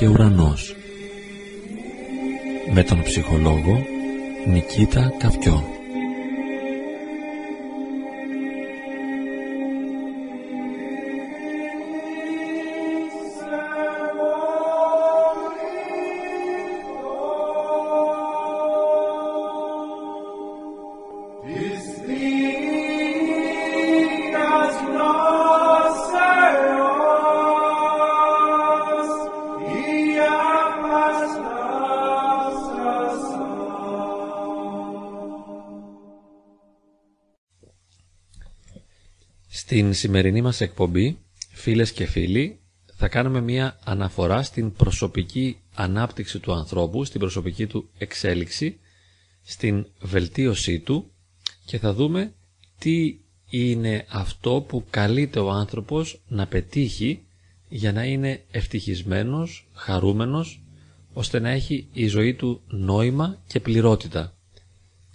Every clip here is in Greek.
χώμα και ουρανός. Με τον ψυχολόγο Νικήτα Καυτιό Στην σημερινή μας εκπομπή, φίλες και φίλοι, θα κάνουμε μία αναφορά στην προσωπική ανάπτυξη του ανθρώπου, στην προσωπική του εξέλιξη, στην βελτίωσή του και θα δούμε τι είναι αυτό που καλείται ο άνθρωπος να πετύχει για να είναι ευτυχισμένος, χαρούμενος, ώστε να έχει η ζωή του νόημα και πληρότητα.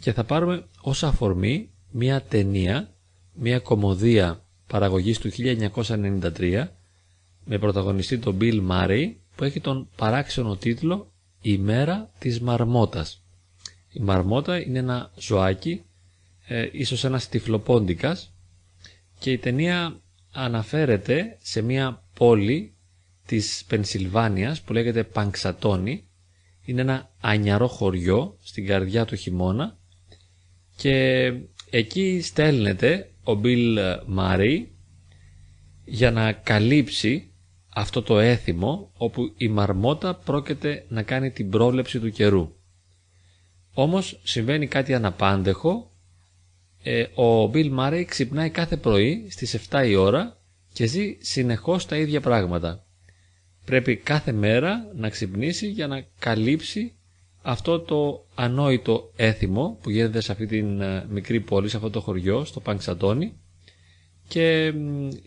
Και θα πάρουμε ως αφορμή μία ταινία, μία κομμωδία παραγωγής του 1993 με πρωταγωνιστή τον Bill Murray που έχει τον παράξενο τίτλο «Η μέρα της μαρμότας». Η μαρμότα είναι ένα ζωάκι, ε, ίσως ένας τυφλοπόντικας και η ταινία αναφέρεται σε μια πόλη της Πενσιλβάνιας που λέγεται Πανξατόνι. Είναι ένα ανιαρό χωριό στην καρδιά του χειμώνα και εκεί στέλνεται ο Μπιλ Μάρι για να καλύψει αυτό το έθιμο όπου η μαρμότα πρόκειται να κάνει την πρόβλεψη του καιρού. Όμως συμβαίνει κάτι αναπάντεχο. Ε, ο Μπιλ Μάρι ξυπνάει κάθε πρωί στις 7 η ώρα και ζει συνεχώς τα ίδια πράγματα. Πρέπει κάθε μέρα να ξυπνήσει για να καλύψει αυτό το ανόητο έθιμο που γίνεται σε αυτή την ε, μικρή πόλη, σε αυτό το χωριό, στο Πανξατόνι και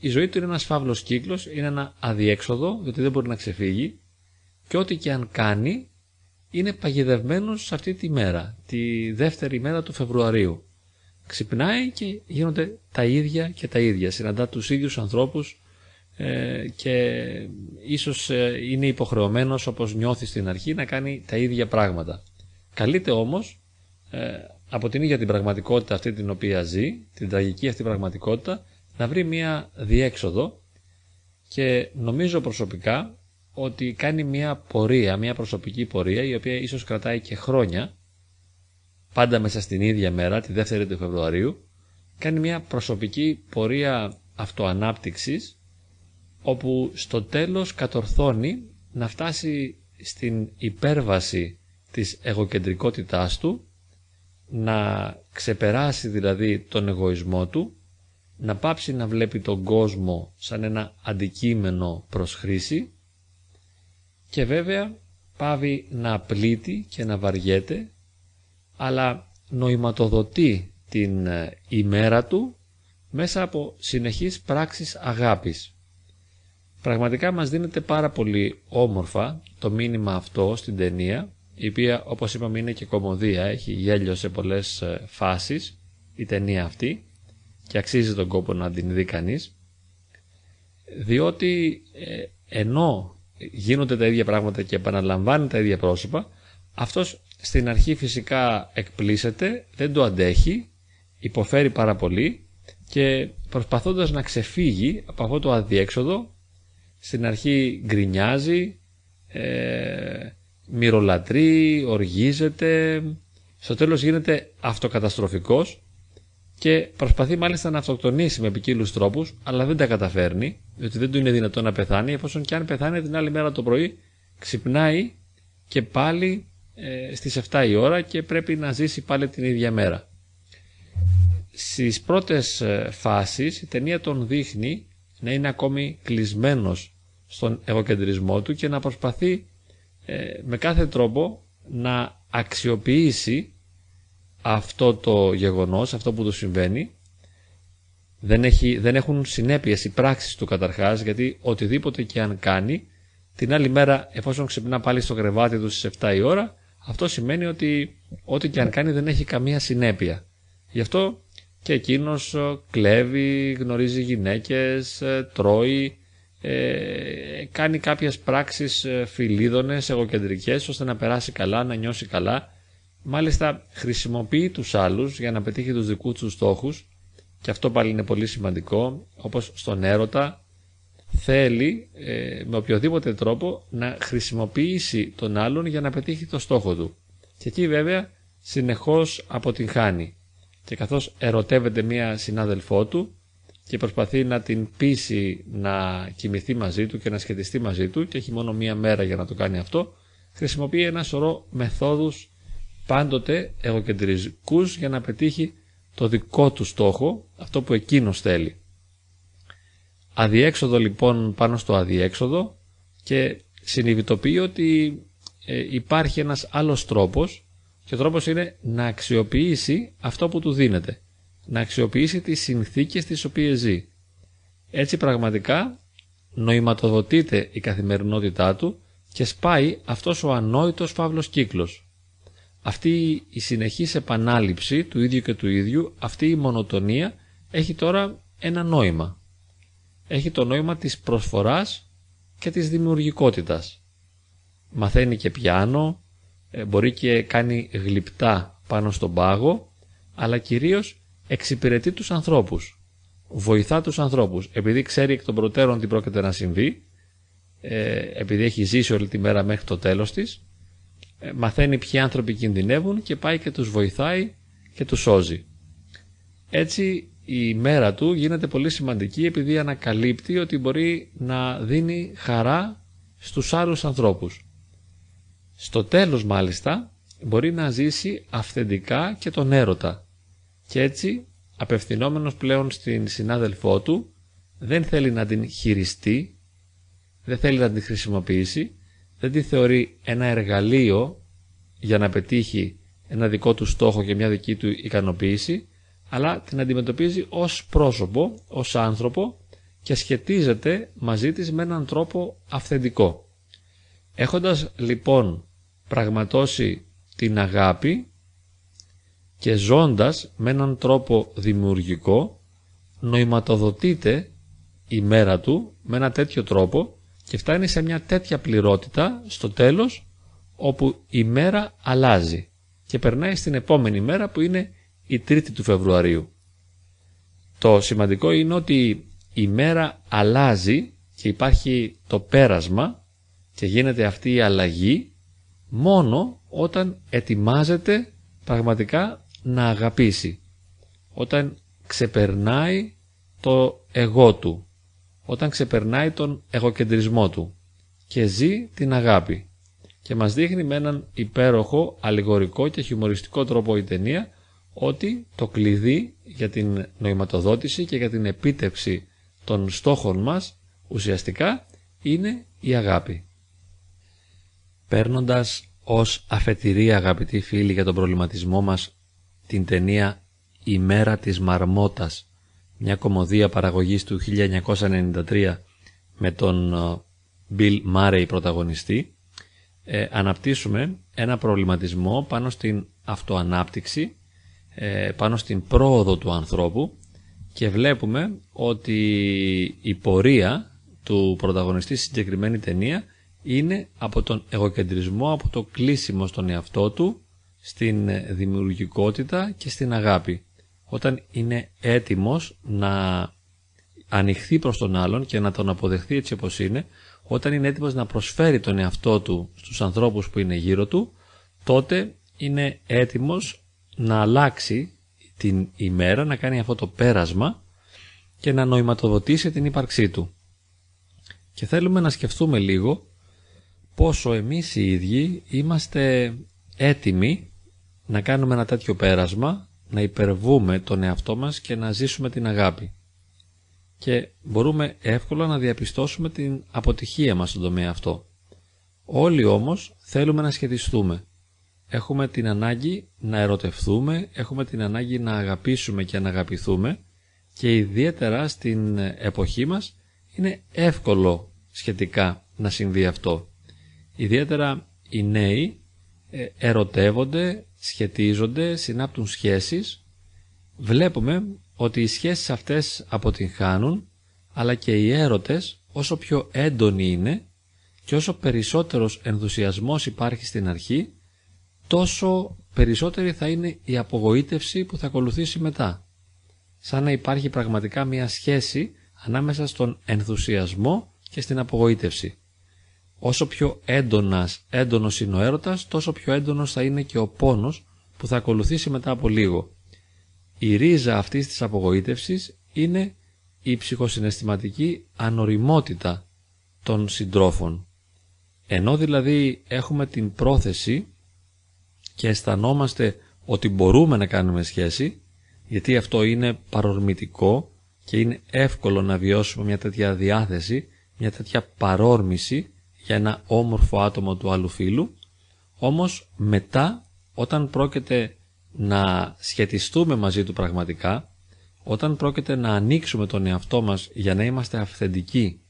η ζωή του είναι ένας φαύλος κύκλος, είναι ένα αδιέξοδο γιατί δεν μπορεί να ξεφύγει και ό,τι και αν κάνει είναι παγιδευμένος σε αυτή τη μέρα, τη δεύτερη μέρα του Φεβρουαρίου. Ξυπνάει και γίνονται τα ίδια και τα ίδια, συναντά τους ίδιους ανθρώπους ε, και ίσως ε, είναι υποχρεωμένος όπως νιώθει στην αρχή να κάνει τα ίδια πράγματα. Καλείται όμως ε, από την ίδια την πραγματικότητα αυτή την οποία ζει, την τραγική αυτή πραγματικότητα, να βρει μια διέξοδο και νομίζω προσωπικά ότι κάνει μια πορεία, μια προσωπική πορεία η οποία ίσως κρατάει και χρόνια πάντα μέσα στην ίδια μέρα, τη δεύτερη του Φεβρουαρίου κάνει μια προσωπική πορεία αυτοανάπτυξης όπου στο τέλος κατορθώνει να φτάσει στην υπέρβαση της εγωκεντρικότητάς του, να ξεπεράσει δηλαδή τον εγωισμό του, να πάψει να βλέπει τον κόσμο σαν ένα αντικείμενο προς χρήση και βέβαια πάβει να απλήττει και να βαριέται αλλά νοηματοδοτεί την ε, ημέρα του μέσα από συνεχείς πράξεις αγάπης. Πραγματικά μας δίνεται πάρα πολύ όμορφα το μήνυμα αυτό στην ταινία, η οποία όπως είπαμε είναι και κομμωδία, έχει γέλιο σε πολλές ε, φάσεις η ταινία αυτή και αξίζει τον κόπο να την δει κανείς, διότι ε, ενώ γίνονται τα ίδια πράγματα και επαναλαμβάνει τα ίδια πρόσωπα, αυτός στην αρχή φυσικά εκπλήσεται, δεν το αντέχει, υποφέρει πάρα πολύ και προσπαθώντας να ξεφύγει από αυτό το αδιέξοδο στην αρχή γκρινιάζει, ε, μυρολατρεί, οργίζεται, στο τέλος γίνεται αυτοκαταστροφικός και προσπαθεί μάλιστα να αυτοκτονήσει με ποικίλους τρόπους, αλλά δεν τα καταφέρνει, διότι δεν του είναι δυνατό να πεθάνει, εφόσον και αν πεθάνει την άλλη μέρα το πρωί, ξυπνάει και πάλι ε, στις 7 η ώρα και πρέπει να ζήσει πάλι την ίδια μέρα. Στις πρώτες ε, φάσεις η ταινία τον δείχνει να είναι ακόμη κλεισμένος στον εγωκεντρισμό του και να προσπαθεί ε, με κάθε τρόπο να αξιοποιήσει αυτό το γεγονός, αυτό που του συμβαίνει δεν, έχει, δεν έχουν συνέπειες οι πράξεις του καταρχάς γιατί οτιδήποτε και αν κάνει την άλλη μέρα εφόσον ξυπνά πάλι στο κρεβάτι του στις 7 η ώρα αυτό σημαίνει ότι ό,τι και αν κάνει δεν έχει καμία συνέπεια. Γι' αυτό και εκείνος κλέβει, γνωρίζει γυναίκες, ε, τρώει, ε, κάνει κάποιες πράξεις ε, φιλίδωνες, εγωκεντρικές, ώστε να περάσει καλά, να νιώσει καλά. Μάλιστα χρησιμοποιεί τους άλλους για να πετύχει τους δικούς του στόχους και αυτό πάλι είναι πολύ σημαντικό, όπως στον έρωτα θέλει ε, με οποιοδήποτε τρόπο να χρησιμοποιήσει τον άλλον για να πετύχει το στόχο του. Και εκεί βέβαια συνεχώς αποτυγχάνει. Και καθώς ερωτεύεται μία συνάδελφό του και προσπαθεί να την πείσει να κοιμηθεί μαζί του και να σχετιστεί μαζί του και έχει μόνο μία μέρα για να το κάνει αυτό, χρησιμοποιεί ένα σωρό μεθόδους πάντοτε εγωκεντρικούς για να πετύχει το δικό του στόχο, αυτό που εκείνος θέλει. Αδιέξοδο λοιπόν πάνω στο αδιέξοδο και συνειδητοποιεί ότι ε, υπάρχει ένας άλλος τρόπος και ο τρόπος είναι να αξιοποιήσει αυτό που του δίνεται. Να αξιοποιήσει τις συνθήκες τις οποίες ζει. Έτσι πραγματικά νοηματοδοτείται η καθημερινότητά του και σπάει αυτός ο ανόητος φαύλος κύκλος. Αυτή η συνεχής επανάληψη του ίδιου και του ίδιου, αυτή η μονοτονία έχει τώρα ένα νόημα. Έχει το νόημα της προσφοράς και της δημιουργικότητας. Μαθαίνει και πιάνο, ε, μπορεί και κάνει γλυπτά πάνω στον πάγο, αλλά κυρίως εξυπηρετεί τους ανθρώπους. Βοηθά τους ανθρώπους, επειδή ξέρει εκ των προτέρων τι πρόκειται να συμβεί, ε, επειδή έχει ζήσει όλη τη μέρα μέχρι το τέλος της, ε, μαθαίνει ποιοι άνθρωποι κινδυνεύουν και πάει και τους βοηθάει και τους σώζει. Έτσι η μέρα του γίνεται πολύ σημαντική επειδή ανακαλύπτει ότι μπορεί να δίνει χαρά στους άλλους ανθρώπους. Στο τέλος μάλιστα μπορεί να ζήσει αυθεντικά και τον έρωτα και έτσι απευθυνόμενος πλέον στην συνάδελφό του δεν θέλει να την χειριστεί, δεν θέλει να την χρησιμοποιήσει, δεν τη θεωρεί ένα εργαλείο για να πετύχει ένα δικό του στόχο και μια δική του ικανοποίηση, αλλά την αντιμετωπίζει ως πρόσωπο, ως άνθρωπο και σχετίζεται μαζί της με έναν τρόπο αυθεντικό. Έχοντας λοιπόν πραγματώσει την αγάπη και ζώντας με έναν τρόπο δημιουργικό νοηματοδοτείται η μέρα του με ένα τέτοιο τρόπο και φτάνει σε μια τέτοια πληρότητα στο τέλος όπου η μέρα αλλάζει και περνάει στην επόμενη μέρα που είναι η 3η του Φεβρουαρίου. Το σημαντικό είναι ότι η μέρα αλλάζει και υπάρχει το πέρασμα και γίνεται αυτή η αλλαγή μόνο όταν ετοιμάζεται πραγματικά να αγαπήσει. Όταν ξεπερνάει το εγώ του. Όταν ξεπερνάει τον εγωκεντρισμό του και ζει την αγάπη. Και μας δείχνει με έναν υπέροχο, αλληγορικό και χιουμοριστικό τρόπο η ταινία ότι το κλειδί για την νοηματοδότηση και για την επίτευξη των στόχων μας ουσιαστικά είναι η αγάπη. Παίρνοντας ως αφετηρία αγαπητοί φίλοι για τον προβληματισμό μας την ταινία «Η μέρα της Μαρμότας», μια κομμωδία παραγωγής του 1993 με τον Bill Murray πρωταγωνιστή, ε, αναπτύσσουμε ένα προβληματισμό πάνω στην αυτοανάπτυξη, ε, πάνω στην πρόοδο του ανθρώπου και βλέπουμε ότι η πορεία του πρωταγωνιστή στη συγκεκριμένη ταινία είναι από τον εγωκεντρισμό, από το κλείσιμο στον εαυτό του, στην δημιουργικότητα και στην αγάπη. Όταν είναι έτοιμος να ανοιχθεί προς τον άλλον και να τον αποδεχθεί έτσι όπως είναι, όταν είναι έτοιμος να προσφέρει τον εαυτό του στους ανθρώπους που είναι γύρω του, τότε είναι έτοιμος να αλλάξει την ημέρα, να κάνει αυτό το πέρασμα και να νοηματοδοτήσει την ύπαρξή του. Και θέλουμε να σκεφτούμε λίγο πόσο εμείς οι ίδιοι είμαστε έτοιμοι να κάνουμε ένα τέτοιο πέρασμα, να υπερβούμε τον εαυτό μας και να ζήσουμε την αγάπη. Και μπορούμε εύκολα να διαπιστώσουμε την αποτυχία μας στον τομέα αυτό. Όλοι όμως θέλουμε να σχετιστούμε. Έχουμε την ανάγκη να ερωτευθούμε, έχουμε την ανάγκη να αγαπήσουμε και να αγαπηθούμε και ιδιαίτερα στην εποχή μας είναι εύκολο σχετικά να συμβεί αυτό. Ιδιαίτερα οι νέοι ε, ερωτεύονται, σχετίζονται, συνάπτουν σχέσεις. Βλέπουμε ότι οι σχέσεις αυτές αποτυγχάνουν, αλλά και οι έρωτες όσο πιο έντονη είναι και όσο περισσότερος ενθουσιασμός υπάρχει στην αρχή, τόσο περισσότερη θα είναι η απογοήτευση που θα ακολουθήσει μετά. Σαν να υπάρχει πραγματικά μια σχέση ανάμεσα στον ενθουσιασμό και στην απογοήτευση. Όσο πιο έντονας, έντονος είναι ο έρωτας, τόσο πιο έντονος θα είναι και ο πόνος που θα ακολουθήσει μετά από λίγο. Η ρίζα αυτής της απογοήτευσης είναι η ψυχοσυναισθηματική ανοριμότητα των συντρόφων. Ενώ δηλαδή έχουμε την πρόθεση και αισθανόμαστε ότι μπορούμε να κάνουμε σχέση, γιατί αυτό είναι παρορμητικό και είναι εύκολο να βιώσουμε μια τέτοια διάθεση, μια τέτοια παρόρμηση για ένα όμορφο άτομο του άλλου φίλου, όμως μετά όταν πρόκειται να σχετιστούμε μαζί του πραγματικά, όταν πρόκειται να ανοίξουμε τον εαυτό μας για να είμαστε αυθεντικοί,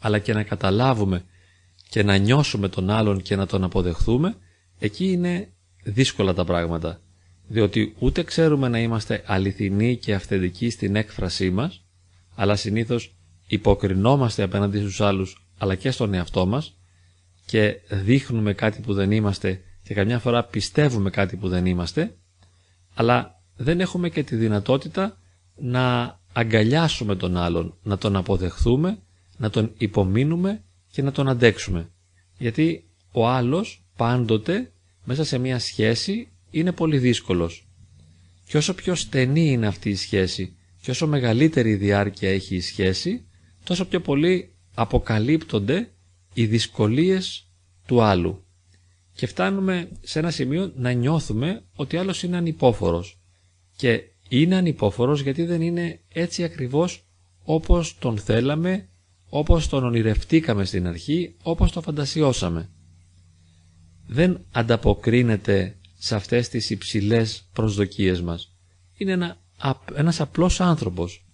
αλλά και να καταλάβουμε και να νιώσουμε τον άλλον και να τον αποδεχθούμε, εκεί είναι δύσκολα τα πράγματα. Διότι ούτε ξέρουμε να είμαστε αληθινοί και αυθεντικοί στην έκφρασή μας, αλλά συνήθως υποκρινόμαστε απέναντι στους άλλους αλλά και στον εαυτό μας και δείχνουμε κάτι που δεν είμαστε και καμιά φορά πιστεύουμε κάτι που δεν είμαστε, αλλά δεν έχουμε και τη δυνατότητα να αγκαλιάσουμε τον άλλον, να τον αποδεχθούμε, να τον υπομείνουμε και να τον αντέξουμε. Γιατί ο άλλος πάντοτε μέσα σε μια σχέση είναι πολύ δύσκολος. Και όσο πιο στενή είναι αυτή η σχέση και όσο μεγαλύτερη διάρκεια έχει η σχέση, τόσο πιο πολύ αποκαλύπτονται οι δυσκολίες του άλλου. Και φτάνουμε σε ένα σημείο να νιώθουμε ότι άλλος είναι ανυπόφορος. Και είναι ανυπόφορος γιατί δεν είναι έτσι ακριβώς όπως τον θέλαμε, όπως τον ονειρευτήκαμε στην αρχή, όπως το φαντασιώσαμε. Δεν ανταποκρίνεται σε αυτές τις υψηλές προσδοκίες μας. Είναι ένα, ένας απλός άνθρωπος,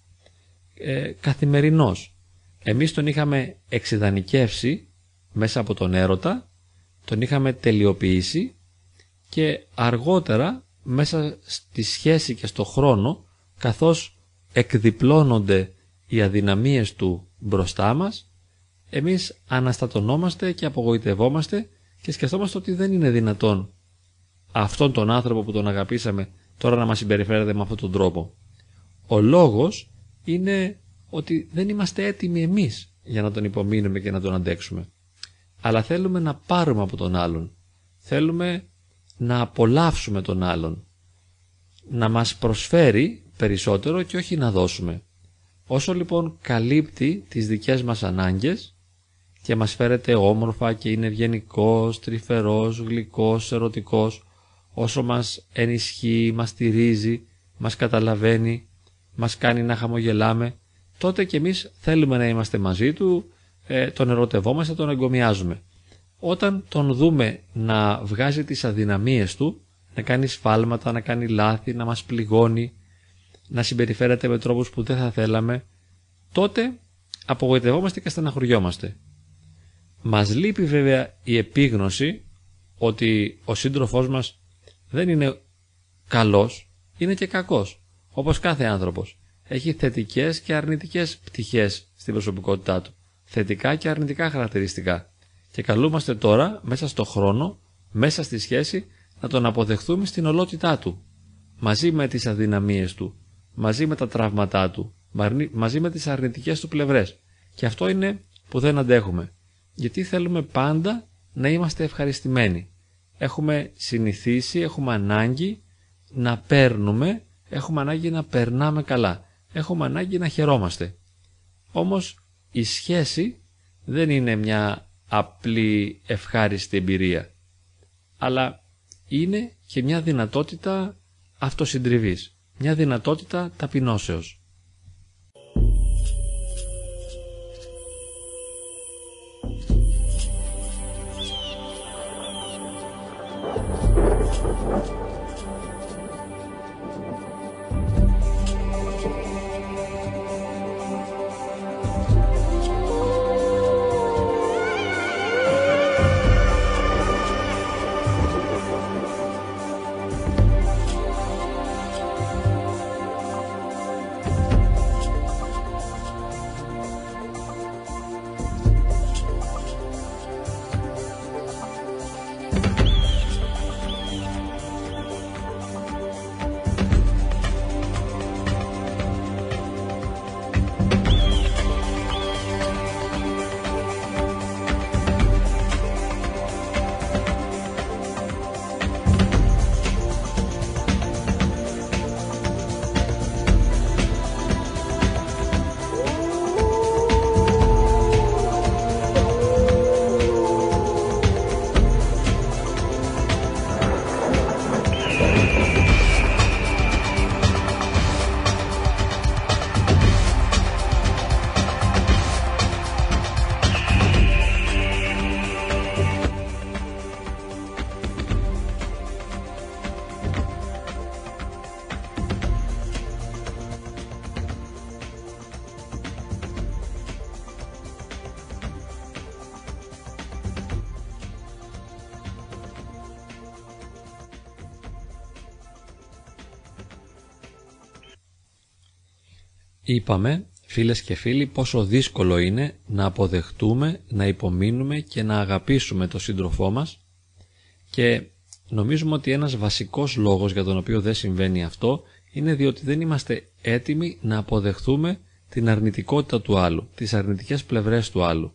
ε, καθημερινός. Εμείς τον είχαμε εξειδανικεύσει μέσα από τον έρωτα, τον είχαμε τελειοποιήσει και αργότερα μέσα στη σχέση και στο χρόνο καθώς εκδιπλώνονται οι αδυναμίες του μπροστά μας εμείς αναστατωνόμαστε και απογοητευόμαστε και σκεφτόμαστε ότι δεν είναι δυνατόν αυτόν τον άνθρωπο που τον αγαπήσαμε τώρα να μας συμπεριφέρεται με αυτόν τον τρόπο. Ο λόγος είναι ότι δεν είμαστε έτοιμοι εμείς για να τον υπομείνουμε και να τον αντέξουμε. Αλλά θέλουμε να πάρουμε από τον άλλον. Θέλουμε να απολαύσουμε τον άλλον. Να μας προσφέρει περισσότερο και όχι να δώσουμε. Όσο λοιπόν καλύπτει τις δικές μας ανάγκες και μας φέρεται όμορφα και είναι ευγενικός, τρυφερός, γλυκός, ερωτικός, όσο μας ενισχύει, μας στηρίζει, μας καταλαβαίνει, μας κάνει να χαμογελάμε, τότε και εμείς θέλουμε να είμαστε μαζί του, ε, τον ερωτευόμαστε, τον εγκομιάζουμε. Όταν τον δούμε να βγάζει τις αδυναμίες του, να κάνει σφάλματα, να κάνει λάθη, να μας πληγώνει, να συμπεριφέρεται με τρόπους που δεν θα θέλαμε, τότε απογοητευόμαστε και στεναχωριόμαστε. Μας λείπει βέβαια η επίγνωση ότι ο σύντροφός μας δεν είναι καλός, είναι και κακός, όπως κάθε άνθρωπος έχει θετικές και αρνητικές πτυχές στην προσωπικότητά του. Θετικά και αρνητικά χαρακτηριστικά. Και καλούμαστε τώρα, μέσα στο χρόνο, μέσα στη σχέση, να τον αποδεχθούμε στην ολότητά του. Μαζί με τις αδυναμίες του, μαζί με τα τραύματά του, μαζί με τις αρνητικές του πλευρές. Και αυτό είναι που δεν αντέχουμε. Γιατί θέλουμε πάντα να είμαστε ευχαριστημένοι. Έχουμε συνηθίσει, έχουμε ανάγκη να παίρνουμε, έχουμε ανάγκη να περνάμε καλά έχουμε ανάγκη να χαιρόμαστε. Όμως η σχέση δεν είναι μια απλή ευχάριστη εμπειρία, αλλά είναι και μια δυνατότητα αυτοσυντριβής, μια δυνατότητα ταπεινώσεως. Είπαμε, φίλες και φίλοι, πόσο δύσκολο είναι να αποδεχτούμε, να υπομείνουμε και να αγαπήσουμε τον σύντροφό μας και νομίζουμε ότι ένας βασικός λόγος για τον οποίο δεν συμβαίνει αυτό είναι διότι δεν είμαστε έτοιμοι να αποδεχθούμε την αρνητικότητα του άλλου, τις αρνητικές πλευρές του άλλου.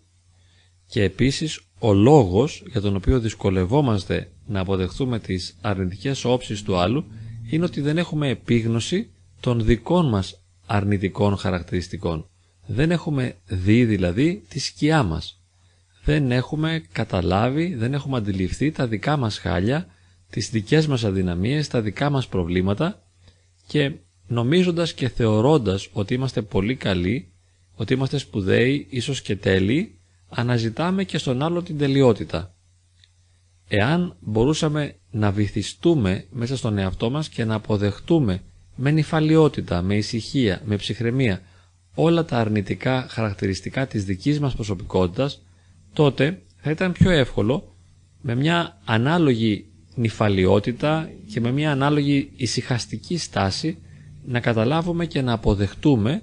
Και επίσης ο λόγος για τον οποίο δυσκολευόμαστε να αποδεχθούμε τις αρνητικές όψεις του άλλου είναι ότι δεν έχουμε επίγνωση των δικών μας αρνητικών χαρακτηριστικών. Δεν έχουμε δει δηλαδή τη σκιά μας. Δεν έχουμε καταλάβει, δεν έχουμε αντιληφθεί τα δικά μας χάλια, τις δικές μας αδυναμίες, τα δικά μας προβλήματα και νομίζοντας και θεωρώντας ότι είμαστε πολύ καλοί, ότι είμαστε σπουδαίοι, ίσως και τέλειοι, αναζητάμε και στον άλλο την τελειότητα. Εάν μπορούσαμε να βυθιστούμε μέσα στον εαυτό μας και να αποδεχτούμε με νυφαλιότητα, με ησυχία, με ψυχραιμία όλα τα αρνητικά χαρακτηριστικά της δικής μας προσωπικότητας, τότε θα ήταν πιο εύκολο με μια ανάλογη νυφαλιότητα και με μια ανάλογη ησυχαστική στάση να καταλάβουμε και να αποδεχτούμε,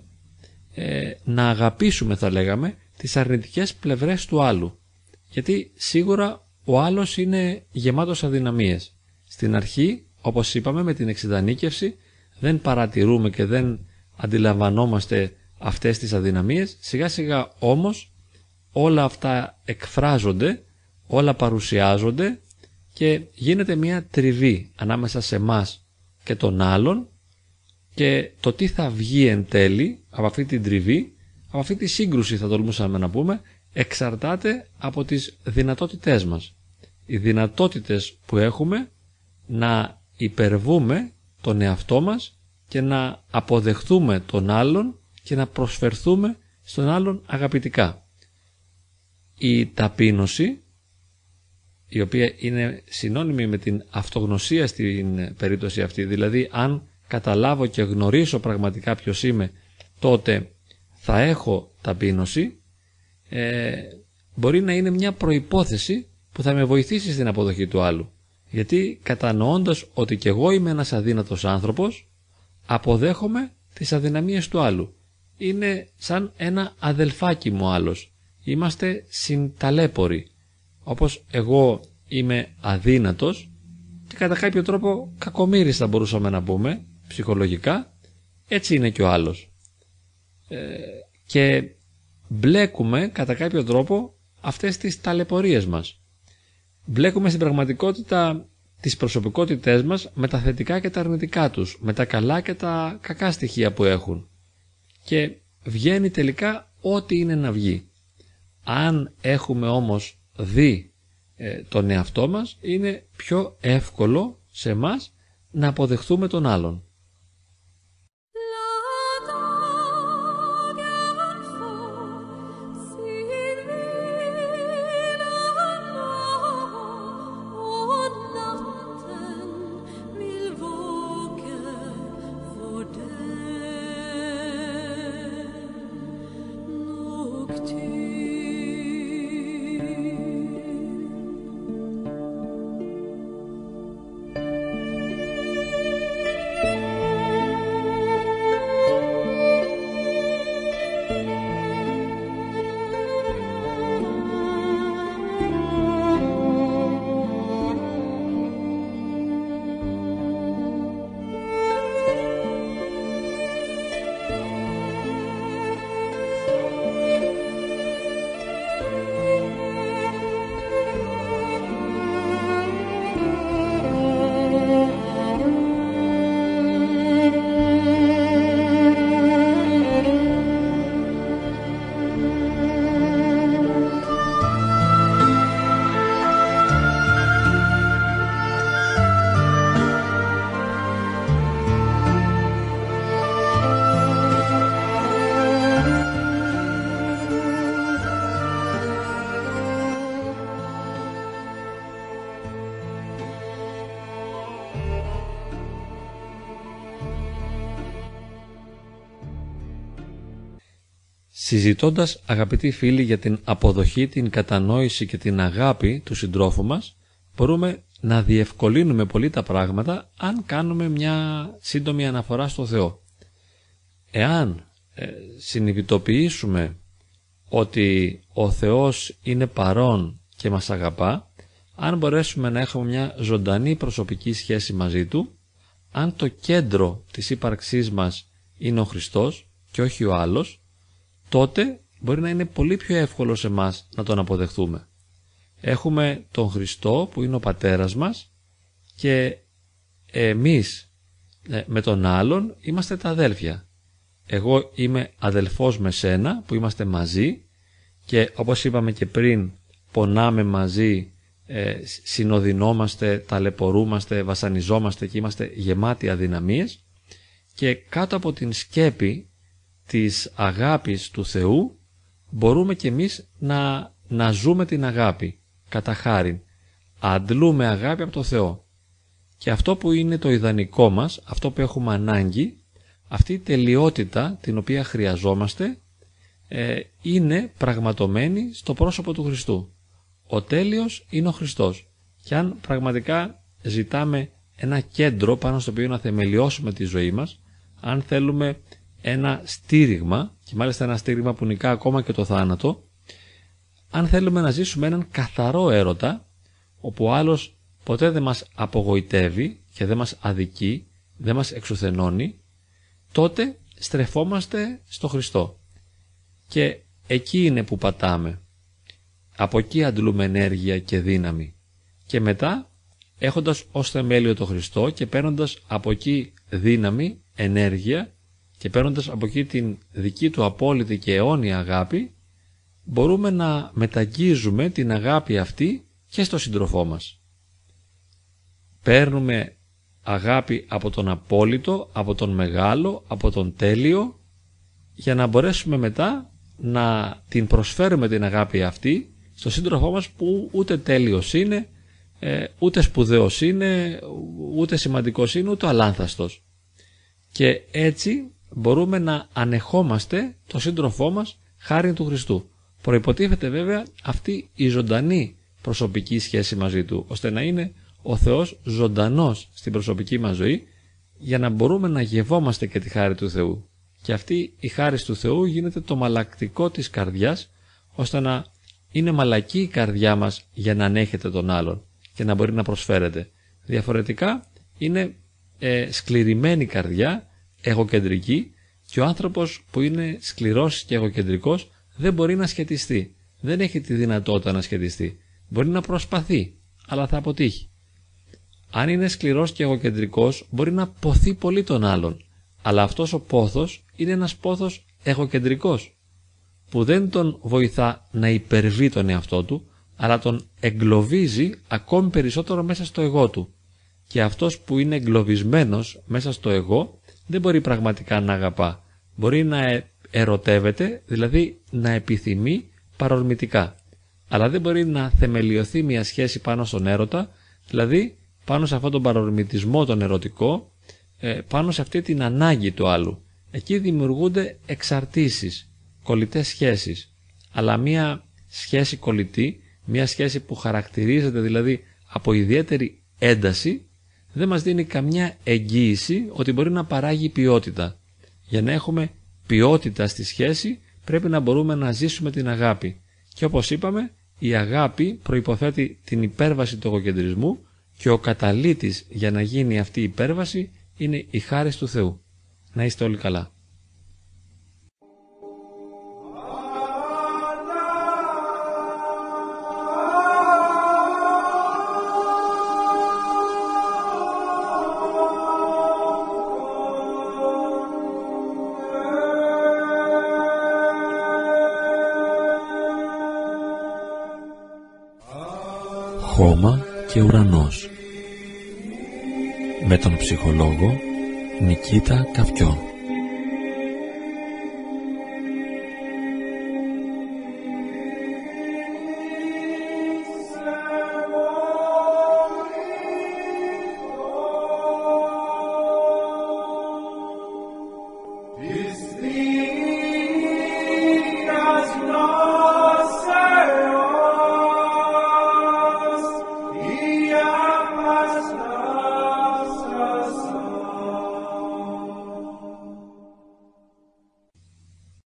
ε, να αγαπήσουμε θα λέγαμε, τις αρνητικές πλευρές του άλλου. Γιατί σίγουρα ο άλλος είναι γεμάτος αδυναμίες. Στην αρχή, όπως είπαμε με την εξειδανίκευση, δεν παρατηρούμε και δεν αντιλαμβανόμαστε αυτές τις αδυναμίες. Σιγά σιγά όμως όλα αυτά εκφράζονται, όλα παρουσιάζονται και γίνεται μια τριβή ανάμεσα σε μας και τον άλλον και το τι θα βγει εν τέλει από αυτή την τριβή, από αυτή τη σύγκρουση θα τολμούσαμε να πούμε, εξαρτάται από τις δυνατότητές μας. Οι δυνατότητες που έχουμε να υπερβούμε τον εαυτό μας και να αποδεχθούμε τον άλλον και να προσφερθούμε στον άλλον αγαπητικά. Η ταπείνωση, η οποία είναι συνώνυμη με την αυτογνωσία στην περίπτωση αυτή, δηλαδή αν καταλάβω και γνωρίσω πραγματικά ποιος είμαι, τότε θα έχω ταπείνωση, ε, μπορεί να είναι μια προϋπόθεση που θα με βοηθήσει στην αποδοχή του άλλου. Γιατί κατανοώντας ότι και εγώ είμαι ένας αδύνατος άνθρωπος, αποδέχομαι τις αδυναμίες του άλλου. Είναι σαν ένα αδελφάκι μου άλλος. Είμαστε συνταλέποροι. Όπως εγώ είμαι αδύνατος και κατά κάποιο τρόπο κακομύρης θα μπορούσαμε να πούμε ψυχολογικά, έτσι είναι και ο άλλος. Ε, και μπλέκουμε κατά κάποιο τρόπο αυτές τις ταλαιπωρίες μας. Μπλέκουμε στην πραγματικότητα τις προσωπικότητές μας με τα θετικά και τα αρνητικά τους, με τα καλά και τα κακά στοιχεία που έχουν. Και βγαίνει τελικά ό,τι είναι να βγει. Αν έχουμε όμως δει ε, τον εαυτό μας, είναι πιο εύκολο σε μας να αποδεχθούμε τον άλλον. Συζητώντας αγαπητοί φίλοι για την αποδοχή, την κατανόηση και την αγάπη του συντρόφου μας, μπορούμε να διευκολύνουμε πολύ τα πράγματα αν κάνουμε μια σύντομη αναφορά στο Θεό. Εάν ε, συνειδητοποιήσουμε ότι ο Θεός είναι παρόν και μας αγαπά, αν μπορέσουμε να έχουμε μια ζωντανή προσωπική σχέση μαζί Του, αν το κέντρο της ύπαρξής μας είναι ο Χριστός και όχι ο άλλος, τότε μπορεί να είναι πολύ πιο εύκολο σε μας να τον αποδεχθούμε. Έχουμε τον Χριστό που είναι ο πατέρας μας και εμείς ε, με τον άλλον είμαστε τα αδέλφια. Εγώ είμαι αδελφός με σένα που είμαστε μαζί και όπως είπαμε και πριν πονάμε μαζί, ε, συνοδυνόμαστε, ταλαιπωρούμαστε, βασανιζόμαστε και είμαστε γεμάτοι αδυναμίες και κάτω από την σκέπη της αγάπης του Θεού μπορούμε κι εμείς να, να ζούμε την αγάπη κατά χάριν. Αντλούμε αγάπη από το Θεό. Και αυτό που είναι το ιδανικό μας, αυτό που έχουμε ανάγκη, αυτή η τελειότητα την οποία χρειαζόμαστε, ε, είναι πραγματομένη στο πρόσωπο του Χριστού. Ο τέλειος είναι ο Χριστός. Και αν πραγματικά ζητάμε ένα κέντρο πάνω στο οποίο να θεμελιώσουμε τη ζωή μας, αν θέλουμε ένα στήριγμα, και μάλιστα ένα στήριγμα που νικά ακόμα και το θάνατο, αν θέλουμε να ζήσουμε έναν καθαρό έρωτα, όπου ο άλλος ποτέ δεν μας απογοητεύει και δεν μας αδικεί, δεν μας εξουθενώνει, τότε στρεφόμαστε στο Χριστό. Και εκεί είναι που πατάμε. Από εκεί αντλούμε ενέργεια και δύναμη. Και μετά, έχοντας ως θεμέλιο το Χριστό και παίρνοντας από εκεί δύναμη, ενέργεια και παίρνοντας από εκεί την δική του απόλυτη και αιώνια αγάπη, μπορούμε να μεταγγίζουμε την αγάπη αυτή και στο σύντροφό μας. Παίρνουμε αγάπη από τον απόλυτο, από τον μεγάλο, από τον τέλειο, για να μπορέσουμε μετά να την προσφέρουμε την αγάπη αυτή στο σύντροφό μας που ούτε τέλειος είναι, ε, ούτε σπουδαίος είναι, ούτε σημαντικός είναι, ούτε αλάνθαστος. Και έτσι μπορούμε να ανεχόμαστε το σύντροφό μας χάρη του Χριστού. Προϋποτίθεται βέβαια αυτή η ζωντανή προσωπική σχέση μαζί Του, ώστε να είναι ο Θεός ζωντανός στην προσωπική μας ζωή, για να μπορούμε να γευόμαστε και τη χάρη του Θεού. Και αυτή η χάρη του Θεού γίνεται το μαλακτικό της καρδιάς, ώστε να είναι μαλακή η καρδιά μας για να ανέχεται τον άλλον και να μπορεί να προσφέρεται. Διαφορετικά είναι ε, σκληρημένη καρδιά, εγωκεντρική και ο άνθρωπος που είναι σκληρός και εγωκεντρικός δεν μπορεί να σχετιστεί. Δεν έχει τη δυνατότητα να σχετιστεί. Μπορεί να προσπαθεί, αλλά θα αποτύχει. Αν είναι σκληρός και εγωκεντρικός, μπορεί να ποθεί πολύ τον άλλον. Αλλά αυτός ο πόθος είναι ένας πόθος εγωκεντρικός, που δεν τον βοηθά να υπερβεί τον εαυτό του, αλλά τον εγκλωβίζει ακόμη περισσότερο μέσα στο εγώ του. Και αυτός που είναι εγκλωβισμένος μέσα στο εγώ, δεν μπορεί πραγματικά να αγαπά. Μπορεί να ε, ερωτεύεται, δηλαδή να επιθυμεί παρορμητικά. Αλλά δεν μπορεί να θεμελιωθεί μια σχέση πάνω στον έρωτα, δηλαδή πάνω σε αυτόν τον παρορμητισμό τον ερωτικό, ε, πάνω σε αυτή την ανάγκη του άλλου. Εκεί δημιουργούνται εξαρτήσεις, κολλητές σχέσεις. Αλλά μια σχέση κολλητή, μια σχέση που χαρακτηρίζεται δηλαδή από ιδιαίτερη ένταση, δεν μας δίνει καμιά εγγύηση ότι μπορεί να παράγει ποιότητα. Για να έχουμε ποιότητα στη σχέση πρέπει να μπορούμε να ζήσουμε την αγάπη. Και όπως είπαμε, η αγάπη προϋποθέτει την υπέρβαση του εγωκεντρισμού και ο καταλήτης για να γίνει αυτή η υπέρβαση είναι η χάρη του Θεού. Να είστε όλοι καλά. Χώμα και ουρανός. Με τον ψυχολόγο Νικήτα Καυτιόν